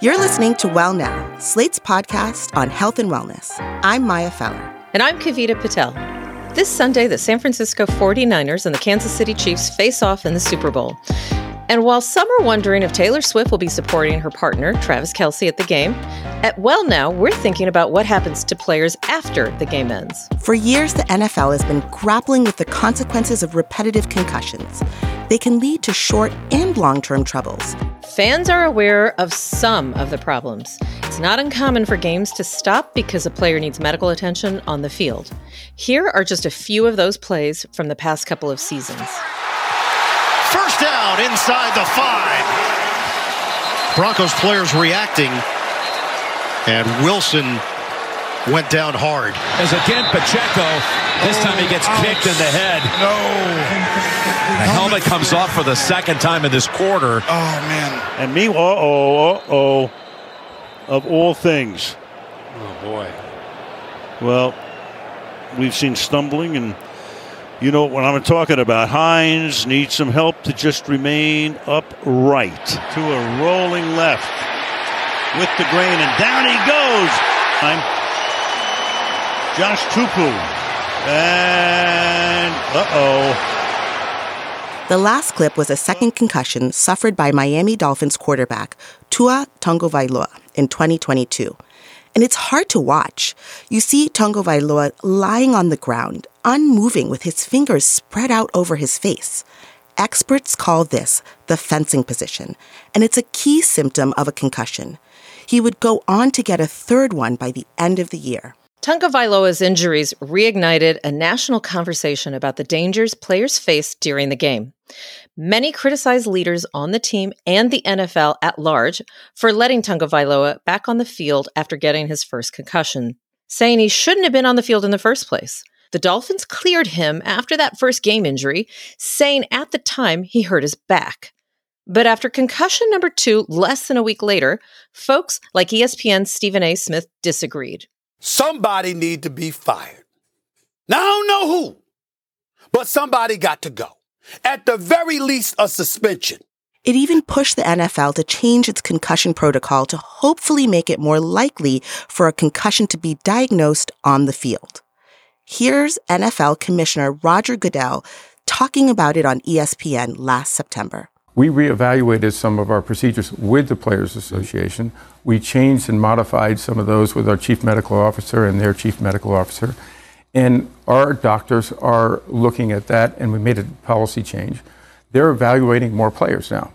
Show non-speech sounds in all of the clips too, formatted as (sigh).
You're listening to Well Now, Slate's podcast on health and wellness. I'm Maya Feller. And I'm Kavita Patel. This Sunday, the San Francisco 49ers and the Kansas City Chiefs face off in the Super Bowl. And while some are wondering if Taylor Swift will be supporting her partner, Travis Kelce, at the game, at Well Now, we're thinking about what happens to players after the game ends. For years, the NFL has been grappling with the consequences of repetitive concussions. They can lead to short and long term troubles. Fans are aware of some of the problems. It's not uncommon for games to stop because a player needs medical attention on the field. Here are just a few of those plays from the past couple of seasons. First down inside the five. Broncos players reacting, and Wilson went down hard. As again, Pacheco, this time he gets ouch. kicked in the head. No. The helmet comes off for the second time in this quarter. Oh, man. And meanwhile, oh, uh oh, of all things. Oh, boy. Well, we've seen stumbling, and you know what I'm talking about. Hines needs some help to just remain upright to a rolling left with the grain, and down he goes. I'm Josh Tupu, and uh oh. The last clip was a second concussion suffered by Miami Dolphins quarterback Tua Tagovailoa in 2022. And it's hard to watch. You see Tagovailoa lying on the ground, unmoving with his fingers spread out over his face. Experts call this the fencing position, and it's a key symptom of a concussion. He would go on to get a third one by the end of the year. Tagovailoa's injuries reignited a national conversation about the dangers players face during the game. Many criticized leaders on the team and the NFL at large for letting Tagovailoa back on the field after getting his first concussion, saying he shouldn't have been on the field in the first place. The Dolphins cleared him after that first game injury, saying at the time he hurt his back. But after concussion number two, less than a week later, folks like ESPN's Stephen A. Smith disagreed. Somebody need to be fired. Now I don't know who, but somebody got to go. At the very least, a suspension. It even pushed the NFL to change its concussion protocol to hopefully make it more likely for a concussion to be diagnosed on the field. Here's NFL Commissioner Roger Goodell talking about it on ESPN last September. We reevaluated some of our procedures with the Players Association. We changed and modified some of those with our chief medical officer and their chief medical officer. And our doctors are looking at that, and we made a policy change. They're evaluating more players now.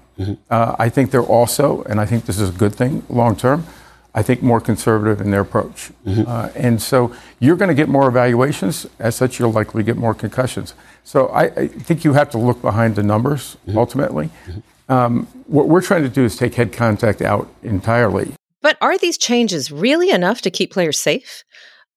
Uh, I think they're also, and I think this is a good thing long term, I think more conservative in their approach. Uh, and so you're going to get more evaluations. As such, you'll likely get more concussions. So I, I think you have to look behind the numbers ultimately. Um, what we're trying to do is take head contact out entirely. But are these changes really enough to keep players safe?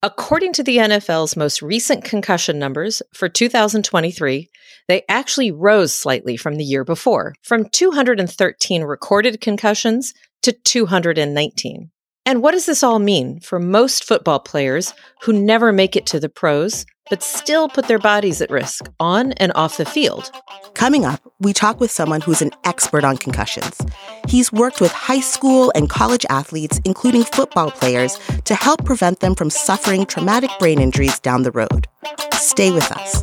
According to the NFL's most recent concussion numbers for 2023, they actually rose slightly from the year before, from 213 recorded concussions to 219. And what does this all mean for most football players who never make it to the pros, but still put their bodies at risk on and off the field? Coming up, we talk with someone who's an expert on concussions. He's worked with high school and college athletes, including football players, to help prevent them from suffering traumatic brain injuries down the road. Stay with us.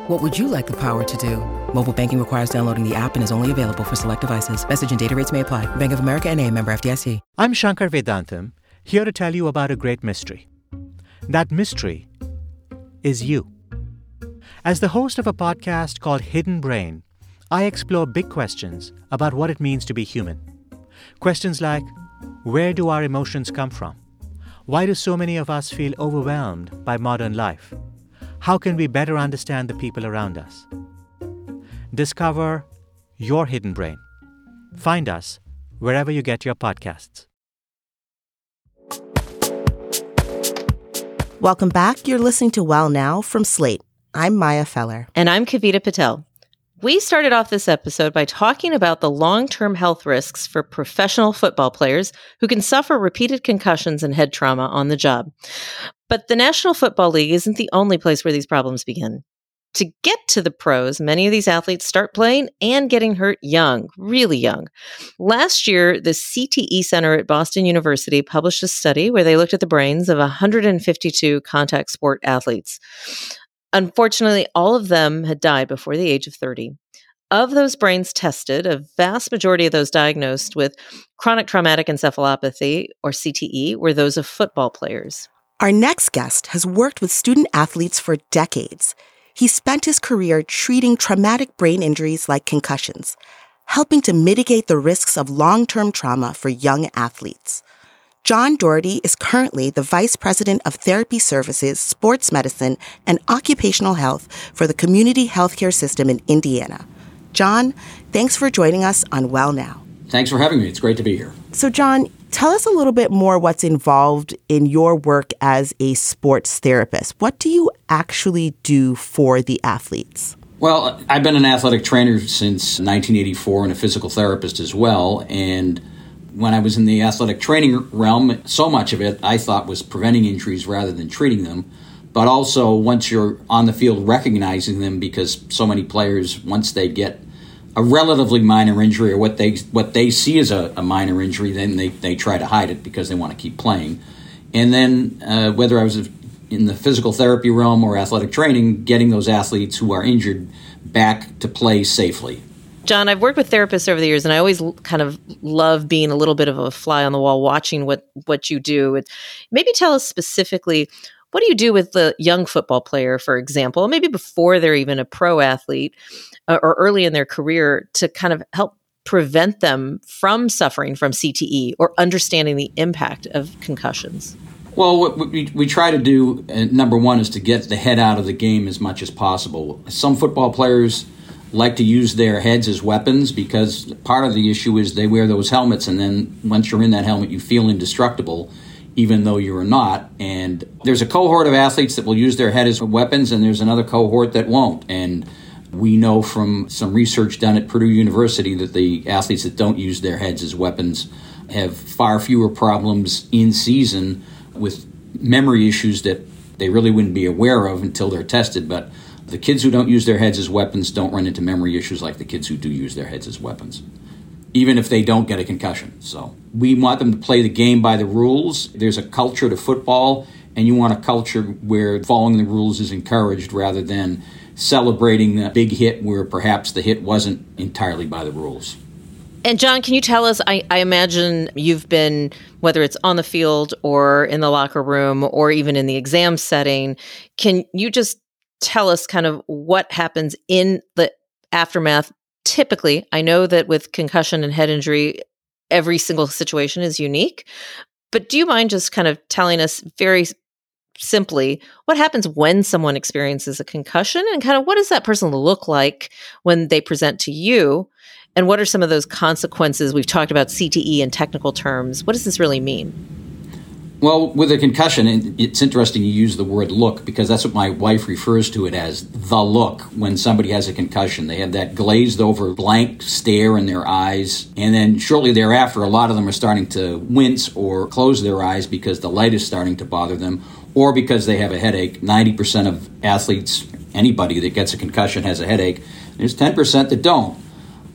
What would you like the power to do? Mobile banking requires downloading the app and is only available for select devices. Message and data rates may apply. Bank of America and a member FDIC. I'm Shankar Vedantam, here to tell you about a great mystery. That mystery is you. As the host of a podcast called Hidden Brain, I explore big questions about what it means to be human. Questions like, where do our emotions come from? Why do so many of us feel overwhelmed by modern life? How can we better understand the people around us? Discover your hidden brain. Find us wherever you get your podcasts. Welcome back. You're listening to Well Now from Slate. I'm Maya Feller. And I'm Kavita Patel. We started off this episode by talking about the long term health risks for professional football players who can suffer repeated concussions and head trauma on the job. But the National Football League isn't the only place where these problems begin. To get to the pros, many of these athletes start playing and getting hurt young, really young. Last year, the CTE Center at Boston University published a study where they looked at the brains of 152 contact sport athletes. Unfortunately, all of them had died before the age of 30. Of those brains tested, a vast majority of those diagnosed with chronic traumatic encephalopathy, or CTE, were those of football players. Our next guest has worked with student athletes for decades. He spent his career treating traumatic brain injuries like concussions, helping to mitigate the risks of long term trauma for young athletes. John Doherty is currently the Vice President of Therapy Services, Sports Medicine, and Occupational Health for the Community Healthcare System in Indiana. John, thanks for joining us on Well Now. Thanks for having me. It's great to be here. So, John, tell us a little bit more what's involved in your work as a sports therapist. What do you actually do for the athletes? Well, I've been an athletic trainer since 1984 and a physical therapist as well. And when I was in the athletic training realm, so much of it I thought was preventing injuries rather than treating them. But also, once you're on the field, recognizing them because so many players, once they get a relatively minor injury or what they what they see as a, a minor injury, then they, they try to hide it because they want to keep playing. And then, uh, whether I was in the physical therapy realm or athletic training, getting those athletes who are injured back to play safely. John, I've worked with therapists over the years, and I always kind of love being a little bit of a fly on the wall, watching what what you do. Maybe tell us specifically what do you do with the young football player, for example, maybe before they're even a pro athlete uh, or early in their career, to kind of help prevent them from suffering from CTE or understanding the impact of concussions. Well, what we, we try to do, uh, number one, is to get the head out of the game as much as possible. Some football players like to use their heads as weapons because part of the issue is they wear those helmets, and then once you're in that helmet, you feel indestructible, even though you're not. And there's a cohort of athletes that will use their head as weapons, and there's another cohort that won't. And we know from some research done at Purdue University that the athletes that don't use their heads as weapons have far fewer problems in season with memory issues that they really wouldn't be aware of until they're tested. But the kids who don't use their heads as weapons don't run into memory issues like the kids who do use their heads as weapons, even if they don't get a concussion. So we want them to play the game by the rules. There's a culture to football, and you want a culture where following the rules is encouraged rather than celebrating the big hit where perhaps the hit wasn't entirely by the rules. And John, can you tell us? I, I, imagine you've been, whether it's on the field or in the locker room or even in the exam setting. Can you just tell us kind of what happens in the aftermath. Typically, I know that with concussion and head injury, every single situation is unique. But do you mind just kind of telling us very simply what happens when someone experiences a concussion and kind of what does that person look like when they present to you? And what are some of those consequences? We've talked about CTE in technical terms. What does this really mean? Well, with a concussion, it's interesting you use the word look because that's what my wife refers to it as the look when somebody has a concussion. They have that glazed over blank stare in their eyes. And then shortly thereafter, a lot of them are starting to wince or close their eyes because the light is starting to bother them or because they have a headache. 90% of athletes, anybody that gets a concussion has a headache. There's 10% that don't.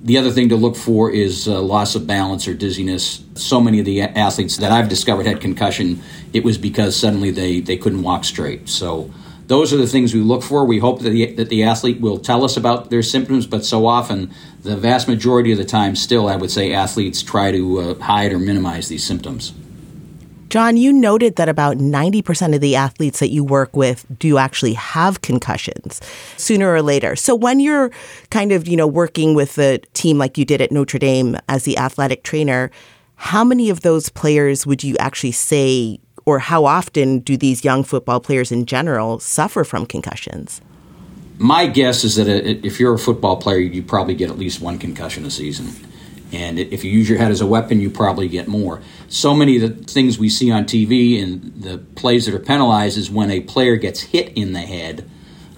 The other thing to look for is uh, loss of balance or dizziness. So many of the athletes that I've discovered had concussion, it was because suddenly they, they couldn't walk straight. So those are the things we look for. We hope that the, that the athlete will tell us about their symptoms, but so often, the vast majority of the time, still, I would say athletes try to uh, hide or minimize these symptoms. John, you noted that about 90% of the athletes that you work with do actually have concussions sooner or later. So when you're kind of, you know, working with a team like you did at Notre Dame as the athletic trainer, how many of those players would you actually say or how often do these young football players in general suffer from concussions? My guess is that if you're a football player, you probably get at least one concussion a season. And if you use your head as a weapon, you probably get more. So many of the things we see on TV and the plays that are penalized is when a player gets hit in the head.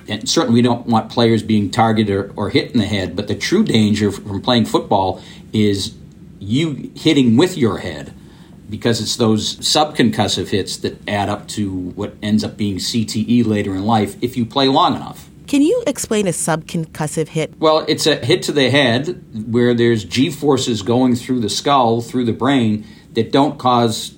And certainly, we don't want players being targeted or, or hit in the head, but the true danger from playing football is you hitting with your head because it's those subconcussive hits that add up to what ends up being CTE later in life if you play long enough. Can you explain a subconcussive hit? Well, it's a hit to the head where there's G forces going through the skull, through the brain, that don't cause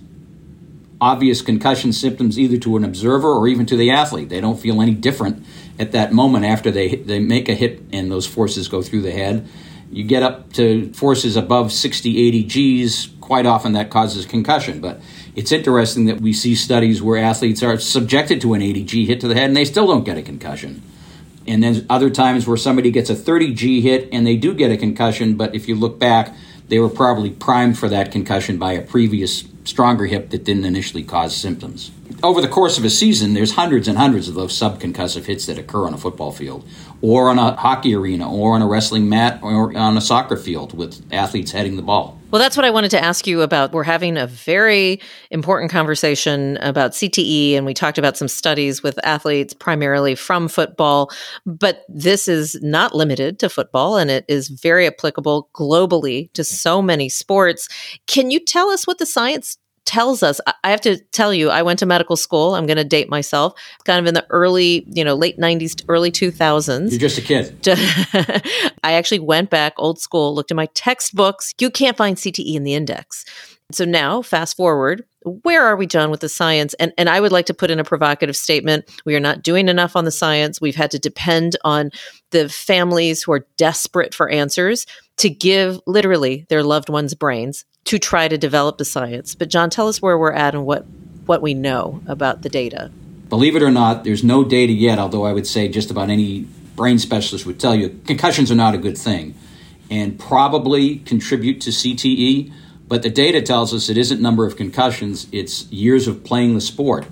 obvious concussion symptoms either to an observer or even to the athlete. They don't feel any different at that moment after they, they make a hit and those forces go through the head. You get up to forces above 60, 80 Gs, quite often that causes concussion. But it's interesting that we see studies where athletes are subjected to an 80 G hit to the head and they still don't get a concussion. And then other times where somebody gets a 30 G hit and they do get a concussion, but if you look back, they were probably primed for that concussion by a previous stronger hip that didn't initially cause symptoms. Over the course of a season, there's hundreds and hundreds of those subconcussive hits that occur on a football field, or on a hockey arena, or on a wrestling mat, or on a soccer field with athletes heading the ball. Well, that's what I wanted to ask you about. We're having a very important conversation about CTE, and we talked about some studies with athletes primarily from football. But this is not limited to football, and it is very applicable globally to so many sports. Can you tell us what the science tells us i have to tell you i went to medical school. I'm going to date myself. Kind of in the early you know late 90s early 2000s you're just a kid. (laughs) I actually went back old school looked at my textbooks. You can't find cte in the index. So now fast forward where are we john with the science? And and i would like to put in a provocative statement. We are not doing enough on the science. We've had to depend on the families who are desperate for answers to give literally their loved ones brains to try to develop the science. But John, tell us where we're at and what what we know about the data. Believe it or not, there's no data yet, although I would say just about any brain specialist would tell you concussions are not a good thing and probably contribute to CTE, but the data tells us it isn't number of concussions, it's years of playing the sport.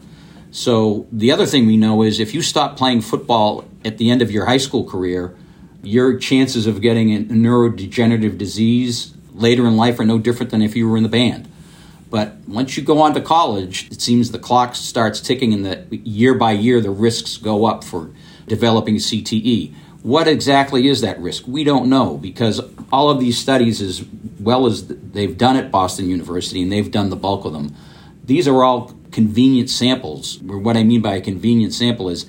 So the other thing we know is if you stop playing football at the end of your high school career, your chances of getting a neurodegenerative disease later in life are no different than if you were in the band. But once you go on to college, it seems the clock starts ticking and that year by year the risks go up for developing CTE. What exactly is that risk? We don't know because all of these studies, as well as they've done at Boston University and they've done the bulk of them, these are all convenient samples. What I mean by a convenient sample is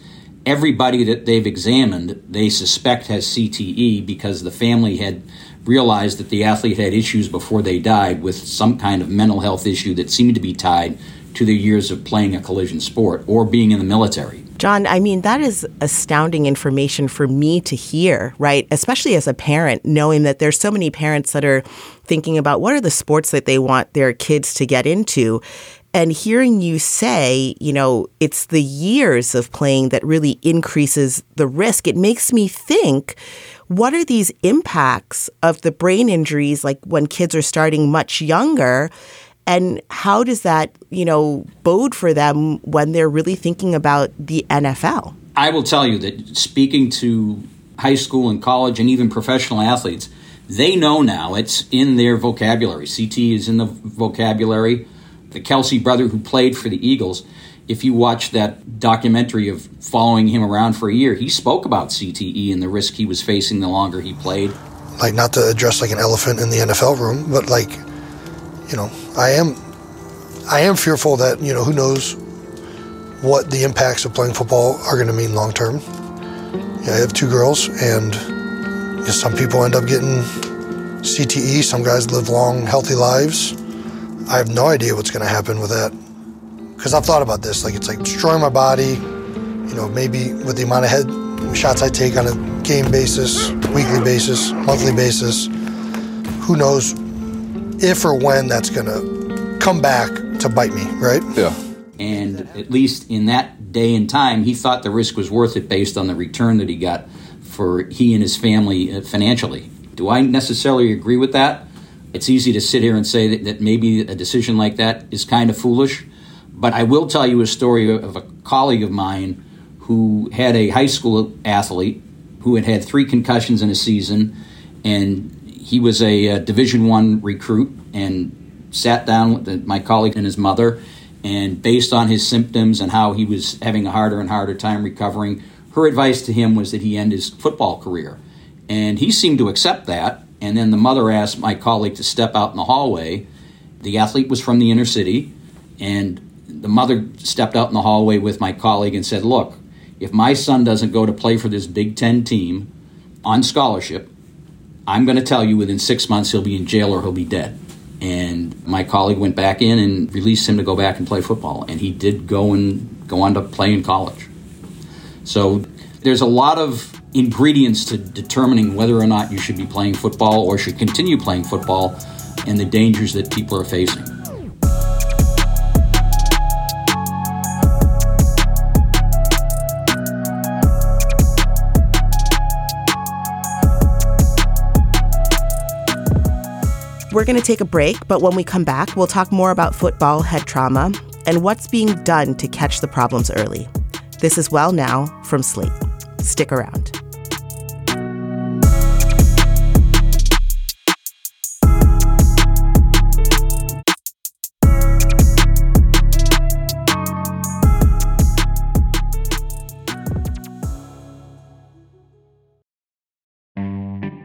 everybody that they've examined, they suspect has CTE because the family had realized that the athlete had issues before they died with some kind of mental health issue that seemed to be tied to their years of playing a collision sport or being in the military. John, I mean, that is astounding information for me to hear, right? Especially as a parent, knowing that there's so many parents that are thinking about what are the sports that they want their kids to get into. And hearing you say, you know, it's the years of playing that really increases the risk, it makes me think what are these impacts of the brain injuries, like when kids are starting much younger? And how does that, you know, bode for them when they're really thinking about the NFL? I will tell you that speaking to high school and college and even professional athletes, they know now it's in their vocabulary. CT is in the vocabulary. The Kelce brother who played for the Eagles, if you watch that documentary of following him around for a year, he spoke about CTE and the risk he was facing the longer he played. Like, not to address like an elephant in the NFL room, but like, you know, I am, I am fearful that you know who knows what the impacts of playing football are going to mean long term. I have two girls, and some people end up getting CTE. Some guys live long, healthy lives. I have no idea what's going to happen with that. Because I've thought about this. Like, it's like destroying my body, you know, maybe with the amount of head shots I take on a game basis, weekly basis, monthly basis. Who knows if or when that's going to come back to bite me, right? Yeah. And at least in that day and time, he thought the risk was worth it based on the return that he got for he and his family uh, financially. Do I necessarily agree with that? It's easy to sit here and say that, that maybe a decision like that is kind of foolish. But I will tell you a story of a colleague of mine who had a high school athlete who had had three concussions in a season, and he was a, a Division One recruit and sat down with the, my colleague and his mother, and based on his symptoms and how he was having a harder and harder time recovering, her advice to him was that he end his football career. And he seemed to accept that. And then the mother asked my colleague to step out in the hallway. The athlete was from the inner city, and the mother stepped out in the hallway with my colleague and said, Look, if my son doesn't go to play for this Big Ten team on scholarship, I'm going to tell you within six months he'll be in jail or he'll be dead. And my colleague went back in and released him to go back and play football. And he did go and go on to play in college. So there's a lot of ingredients to determining whether or not you should be playing football or should continue playing football and the dangers that people are facing. We're going to take a break, but when we come back, we'll talk more about football head trauma and what's being done to catch the problems early. This is Well Now from Slate. Stick around.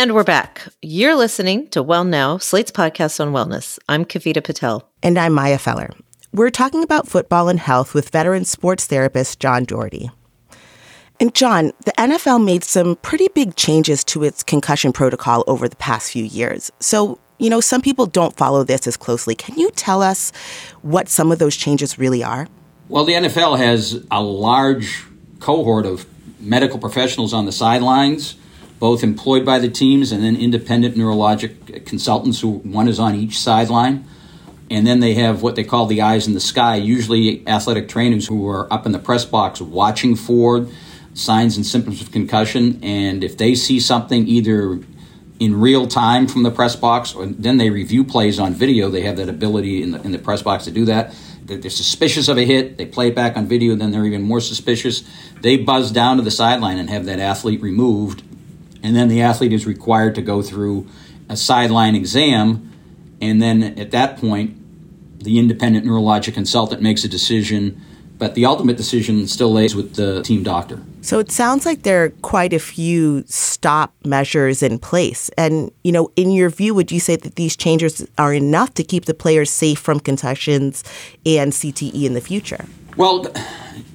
And we're back. You're listening to Well Now, Slate's podcast on wellness. I'm Kavita Patel. And I'm Maya Feller. We're talking about football and health with veteran sports therapist John Doherty. And John, the NFL made some pretty big changes to its concussion protocol over the past few years. So, you know, some people don't follow this as closely. Can you tell us what some of those changes really are? Well, the NFL has a large cohort of medical professionals on the sidelines both employed by the teams and then independent neurologic consultants who one is on each sideline. And then they have what they call the eyes in the sky, usually athletic trainers who are up in the press box watching for signs and symptoms of concussion. And if they see something either in real time from the press box, or then they review plays on video, they have that ability in the, in the press box to do that. They're suspicious of a hit, they play it back on video, then they're even more suspicious. They buzz down to the sideline and have that athlete removed and then the athlete is required to go through a sideline exam, and then at that point, the independent neurologic consultant makes a decision, but the ultimate decision still lays with the team doctor. So it sounds like there are quite a few stop measures in place. And, you know, in your view, would you say that these changes are enough to keep the players safe from concussions and CTE in the future? Well,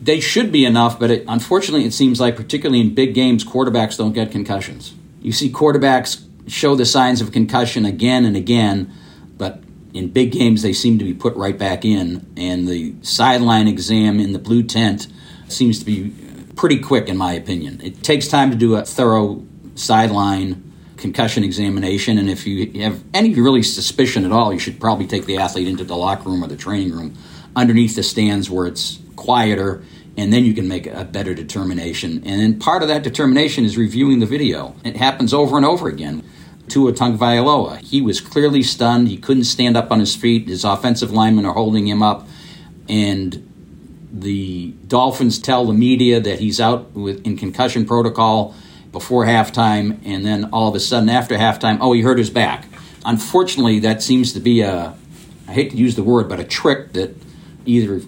they should be enough, but it, unfortunately, it seems like, particularly in big games, quarterbacks don't get concussions. You see quarterbacks show the signs of concussion again and again, but in big games, they seem to be put right back in. And the sideline exam in the blue tent seems to be pretty quick, in my opinion. It takes time to do a thorough sideline concussion examination, and if you have any really suspicion at all, you should probably take the athlete into the locker room or the training room underneath the stands where it's quieter and then you can make a better determination. And then part of that determination is reviewing the video. It happens over and over again. Tua Tagovailoa, he was clearly stunned. He couldn't stand up on his feet. His offensive linemen are holding him up, and the Dolphins tell the media that he's out with in concussion protocol. before halftime, and then all of a sudden after halftime, oh, he hurt his back. Unfortunately, that seems to be a, I hate to use the word, but a trick that either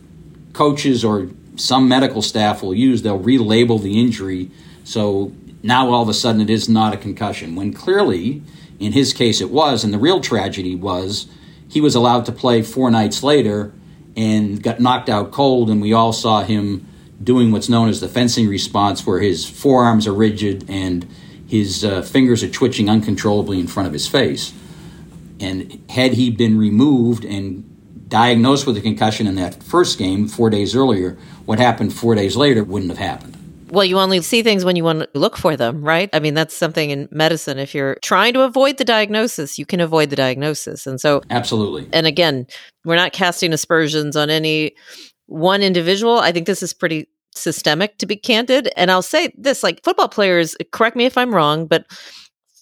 coaches or some medical staff will use. They'll relabel the injury. So now all of a sudden it is not a concussion, when clearly, in his case, it was. And the real tragedy was he was allowed to play four nights later and got knocked out cold, and we all saw him doing what's known as the fencing response, where his forearms are rigid and his uh, fingers are twitching uncontrollably in front of his face. And had he been removed and diagnosed with a concussion in that first game four days earlier, what happened four days later wouldn't have happened. Well, you only see things when you want to look for them, right? I mean, that's something in medicine. If you're trying to avoid the diagnosis, you can avoid the diagnosis. And so, absolutely. And again, we're not casting aspersions on any one individual. I think this is pretty systemic, to be candid. And I'll say this like football players, correct me if I'm wrong, but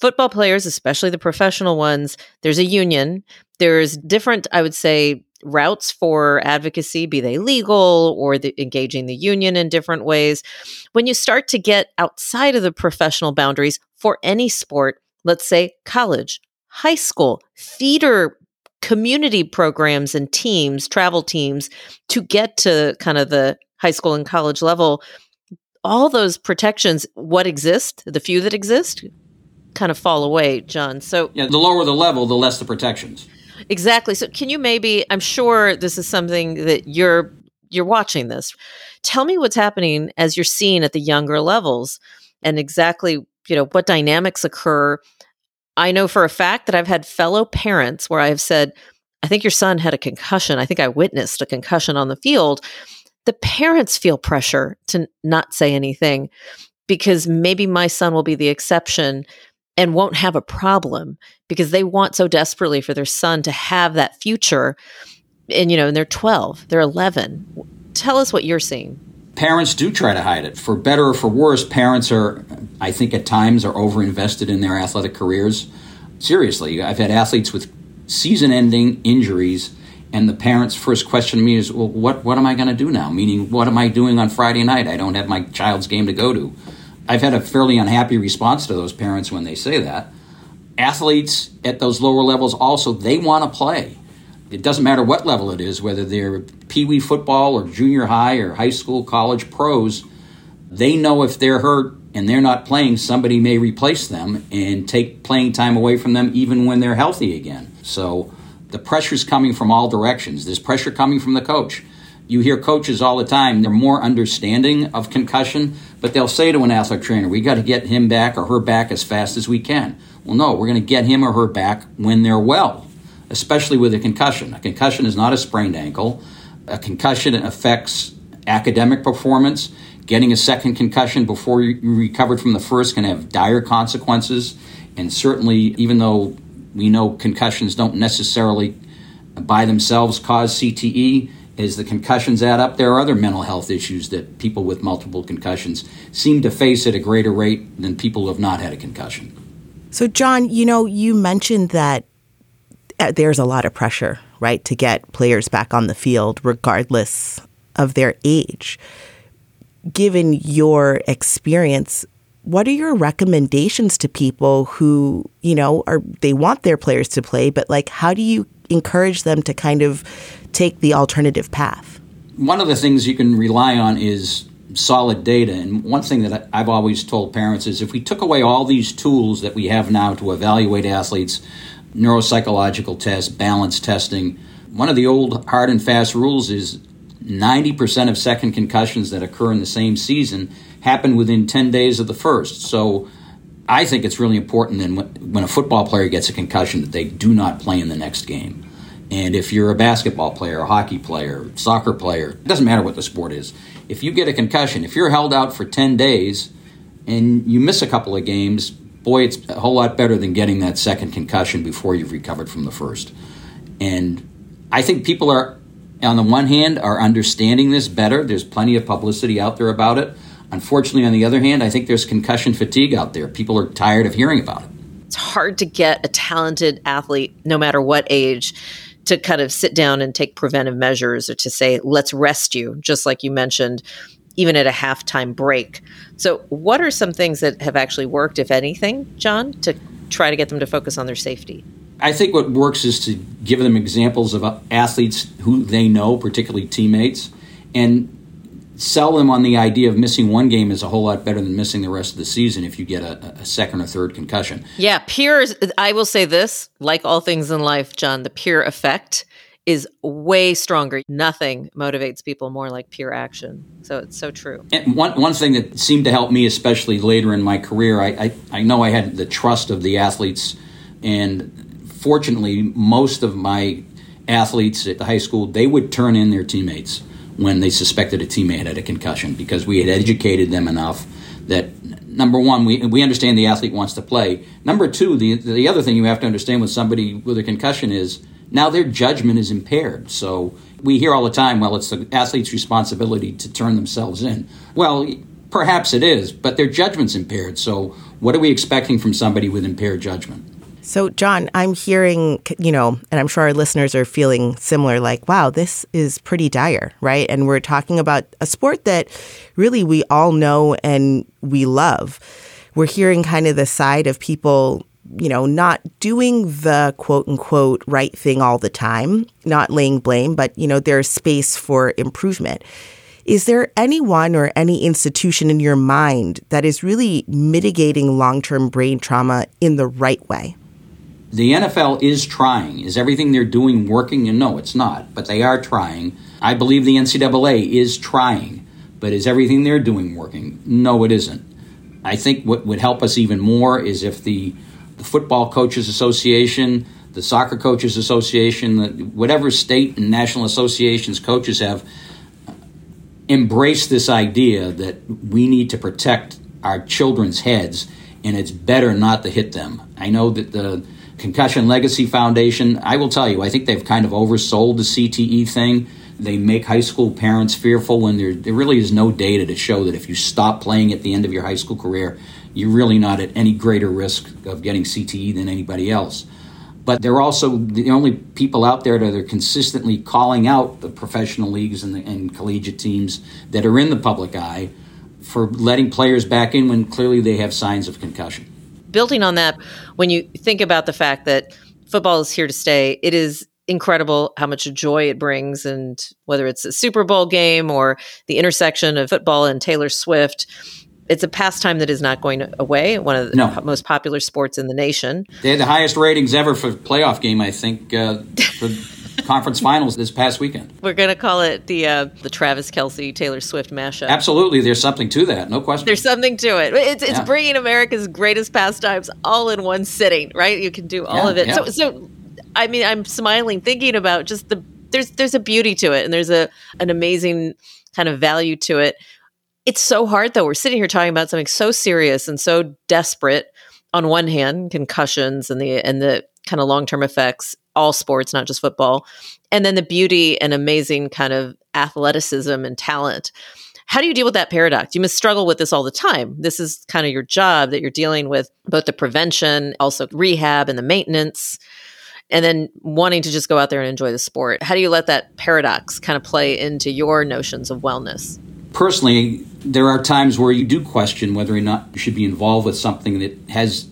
football players, especially the professional ones, there's a union. There's different, I would say, routes for advocacy, be they legal or the, engaging the union in different ways. When you start to get outside of the professional boundaries for any sport, let's say college, high school, theater community programs and teams, travel teams to get to kind of the high school and college level, all those protections, what exist, the few that exist, kind of fall away, John. So, yeah, the lower the level, the less the protections. Exactly. So can you maybe I'm sure this is something that you're you're watching this. Tell me what's happening as you're seeing at the younger levels and exactly, you know, what dynamics occur. I know for a fact that I've had fellow parents where I have said, I think your son had a concussion. I think I witnessed a concussion on the field. The parents feel pressure to not say anything because maybe my son will be the exception and won't have a problem because they want so desperately for their son to have that future. And, you know, and they're 12, they're 11. Tell us what you're seeing. Parents do try to hide it. For better or for worse, parents are, I think at times, are over invested in their athletic careers. Seriously, I've had athletes with season ending injuries and the parents' first question to me is, "Well, what what am I going to do now? Meaning, what am I doing on Friday night? I don't have my child's game to go to." I've had a fairly unhappy response to those parents when they say that. Athletes at those lower levels also, they want to play. It doesn't matter what level it is, whether they're pee wee football or junior high or high school, college pros, they know if they're hurt and they're not playing, somebody may replace them and take playing time away from them even when they're healthy again. So the pressure's coming from all directions. There's pressure coming from the coach. You hear coaches all the time, they're more understanding of concussion, but they'll say to an athletic trainer, we got to get him back or her back as fast as we can. Well, no, we're going to get him or her back when they're well, especially with a concussion. A concussion is not a sprained ankle. A concussion affects academic performance. Getting a second concussion before you recovered from the first can have dire consequences. And certainly, even though we know concussions don't necessarily by themselves cause CTE, as the concussions add up, there are other mental health issues that people with multiple concussions seem to face at a greater rate than people who have not had a concussion. So, John, you know, you mentioned that uh, there's a lot of pressure, right, to get players back on the field regardless of their age. Given your experience, what are your recommendations to people who, you know, are they want their players to play, but like how do you encourage them to kind of take the alternative path? One of the things you can rely on is solid data. And one thing that I've always told parents is if we took away all these tools that we have now to evaluate athletes, neuropsychological tests, balance testing, one of the old hard and fast rules is 90% of second concussions that occur in the same season happen within 10 days of the first. So I think it's really important that when a football player gets a concussion that they do not play in the next game. And if you're a basketball player, a hockey player, soccer player, it doesn't matter what the sport is. If you get a concussion, if you're held out for 10 days and you miss a couple of games, boy, it's a whole lot better than getting that second concussion before you've recovered from the first. And I think people are, on the one hand, are understanding this better. There's plenty of publicity out there about it. Unfortunately, on the other hand, I think there's concussion fatigue out there. People are tired of hearing about it. It's hard to get a talented athlete, no matter what age, to kind of sit down and take preventive measures or to say, let's rest you, just like you mentioned. even at a halftime break. So, what are some things that have actually worked, if anything, John, to try to get them to focus on their safety? I think what works is to give them examples of athletes who they know, particularly teammates, and sell them on the idea of missing one game is a whole lot better than missing the rest of the season if you get a, a second or third concussion. Yeah, peers. I will say this like all things in life, John, the peer effect is way stronger. Nothing motivates people more like peer action. So it's so true. And one, one thing that seemed to help me, especially later in my career, I, I, I know I had the trust of the athletes. And fortunately, most of my athletes at the high school, they would turn in their teammates when they suspected a teammate had a concussion because we had educated them enough that number one, we, we understand the athlete wants to play. Number two, the, the other thing you have to understand with somebody with a concussion is now their judgment is impaired. So we hear all the time, well, it's the athlete's responsibility to turn themselves in. Well, perhaps it is, but their judgment's impaired. So what are we expecting from somebody with impaired judgment? So, John, I'm hearing, you know, and I'm sure our listeners are feeling similar like, wow, this is pretty dire, right? And we're talking about a sport that really we all know and we love. We're hearing kind of the side of people you know, not doing the quote unquote right thing all the time, not laying blame, but, you know, there's space for improvement. Is there anyone or any institution in your mind that is really mitigating long term brain trauma in the right way? The NFL is trying. Is everything they're doing working? And no, it's not, but they are trying. I believe the NCAA is trying, but is everything they're doing working? No, it isn't. I think what would help us even more is if the the Football Coaches Association, the Soccer Coaches Association, whatever state and national associations coaches have uh, embraced this idea that we need to protect our children's heads and it's better not to hit them. I know that the Concussion Legacy Foundation, I will tell you, I think they've kind of oversold the CTE thing. They make high school parents fearful when there, there really is no data to show that if you stop playing at the end of your high school career, you're really not at any greater risk of getting CTE than anybody else. But they're also the only people out there that are consistently calling out the professional leagues and, the, and collegiate teams that are in the public eye for letting players back in when clearly they have signs of concussion. Building on that, when you think about the fact that football is here to stay, it is incredible how much joy it brings and whether it's a Super Bowl game or the intersection of football and Taylor Swift it's a pastime that is not going away. One of the no. most popular sports in the nation. They had the highest ratings ever for playoff game, I think, uh, for conference finals this past weekend. We're going to call it the uh, the Travis Kelce Taylor Swift mashup. Absolutely, there's something to that, no question. There's something to it. It's, it's yeah. bringing America's greatest pastimes all in one sitting, right? You can do all yeah, of it. Yeah. So, so I mean, I'm smiling thinking about just the there's there's a beauty to it, and there's a an amazing kind of value to it it's so hard though. We're sitting here talking about something so serious and so desperate on one hand, concussions and the and the kind of long-term effects, all sports, not just football. And then the beauty and amazing kind of athleticism and talent. How do you deal with that paradox? You must struggle with this all the time. This is kind of your job that you're dealing with both the prevention, also rehab and the maintenance and then wanting to just go out there and enjoy the sport. How do you let that paradox kind of play into your notions of wellness? personally, there are times where you do question whether or not you should be involved with something that has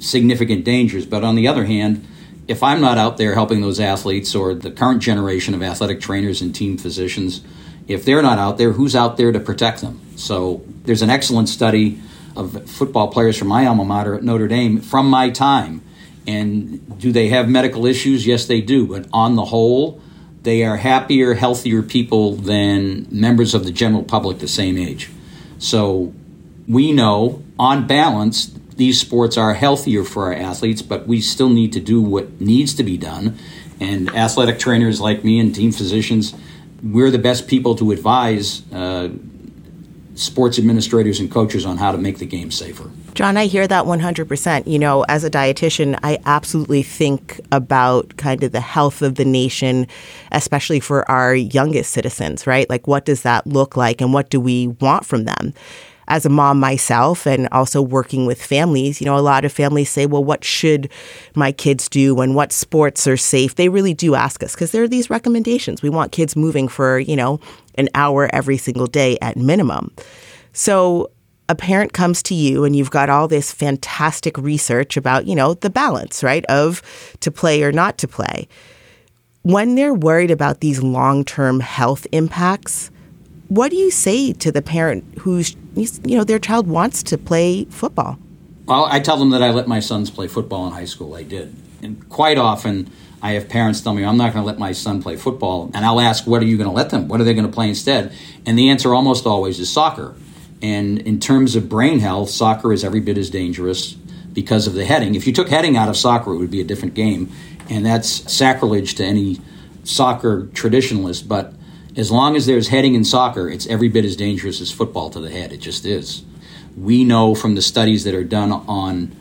significant dangers. But on the other hand, if I'm not out there helping those athletes or the current generation of athletic trainers and team physicians, if they're not out there, who's out there to protect them? So there's an excellent study of football players from my alma mater at Notre Dame from my time. And do they have medical issues? Yes, they do. But on the whole, they are happier, healthier people than members of the general public the same age. So we know, on balance, these sports are healthier for our athletes, but we still need to do what needs to be done. And athletic trainers like me and team physicians, we're the best people to advise uh, sports administrators and coaches on how to make the game safer. John, I hear that 100%. You know, as a dietitian, I absolutely think about kind of the health of the nation, especially for our youngest citizens, right? Like, what does that look like and what do we want from them? As a mom myself and also working with families, you know, a lot of families say, well, what should my kids do and what sports are safe? They really do ask us because there are these recommendations. We want kids moving for, you know, an hour every single day at minimum. So a parent comes to you and you've got all this fantastic research about, you know, the balance, right, of to play or not to play. When they're worried about these long term health impacts, what do you say to the parent who's, you know, their child wants to play football? Well, I tell them that I let my sons play football in high school. I did. And quite often, I have parents tell me, I'm not going to let my son play football. And I'll ask, what are you going to let them? What are they going to play instead? And the answer almost always is soccer. And in terms of brain health, soccer is every bit as dangerous because of the heading. If you took heading out of soccer, it would be a different game. And that's sacrilege to any soccer traditionalist. But as long as there's heading in soccer, it's every bit as dangerous as football to the head. It just is. We know from the studies that are done on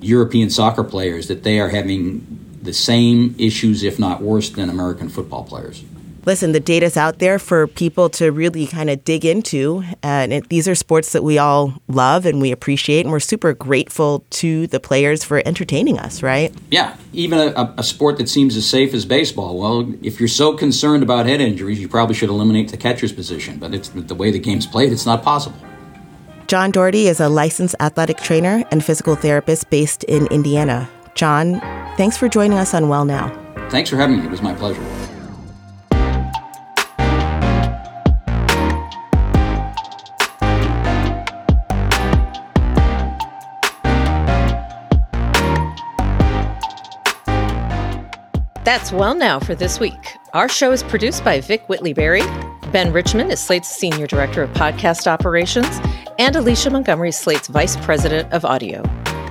European soccer players that they are having the same issues, if not worse, than American football players listen, the data's out there for people to really kind of dig into. And it, these are sports that we all love and we appreciate. And we're super grateful to the players for entertaining us, right? Yeah. Even a, a sport that seems as safe as baseball. Well, if you're so concerned about head injuries, you probably should eliminate the catcher's position. But it's the way the game's played, it's not possible. John Doherty is a licensed athletic trainer and physical therapist based in Indiana. John, thanks for joining us on Well Now. Thanks for having me. It was my pleasure. That's Well Now for this week. Our show is produced by Vic Whitley Berry. Ben Richmond is Slate's Senior Director of Podcast Operations, and Alicia Montgomery, Slate's Vice President of Audio.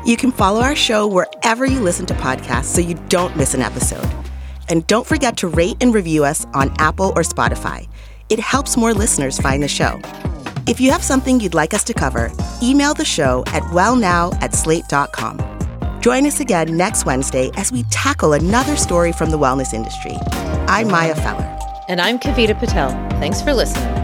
You can follow our show wherever you listen to podcasts so you don't miss an episode. And don't forget to rate and review us on Apple or Spotify. It helps more listeners find the show. If you have something you'd like us to cover, email the show at wellnow at slate.com. Join us again next Wednesday as we tackle another story from the wellness industry. I'm Maya Feller. And I'm Kavita Patel. Thanks for listening.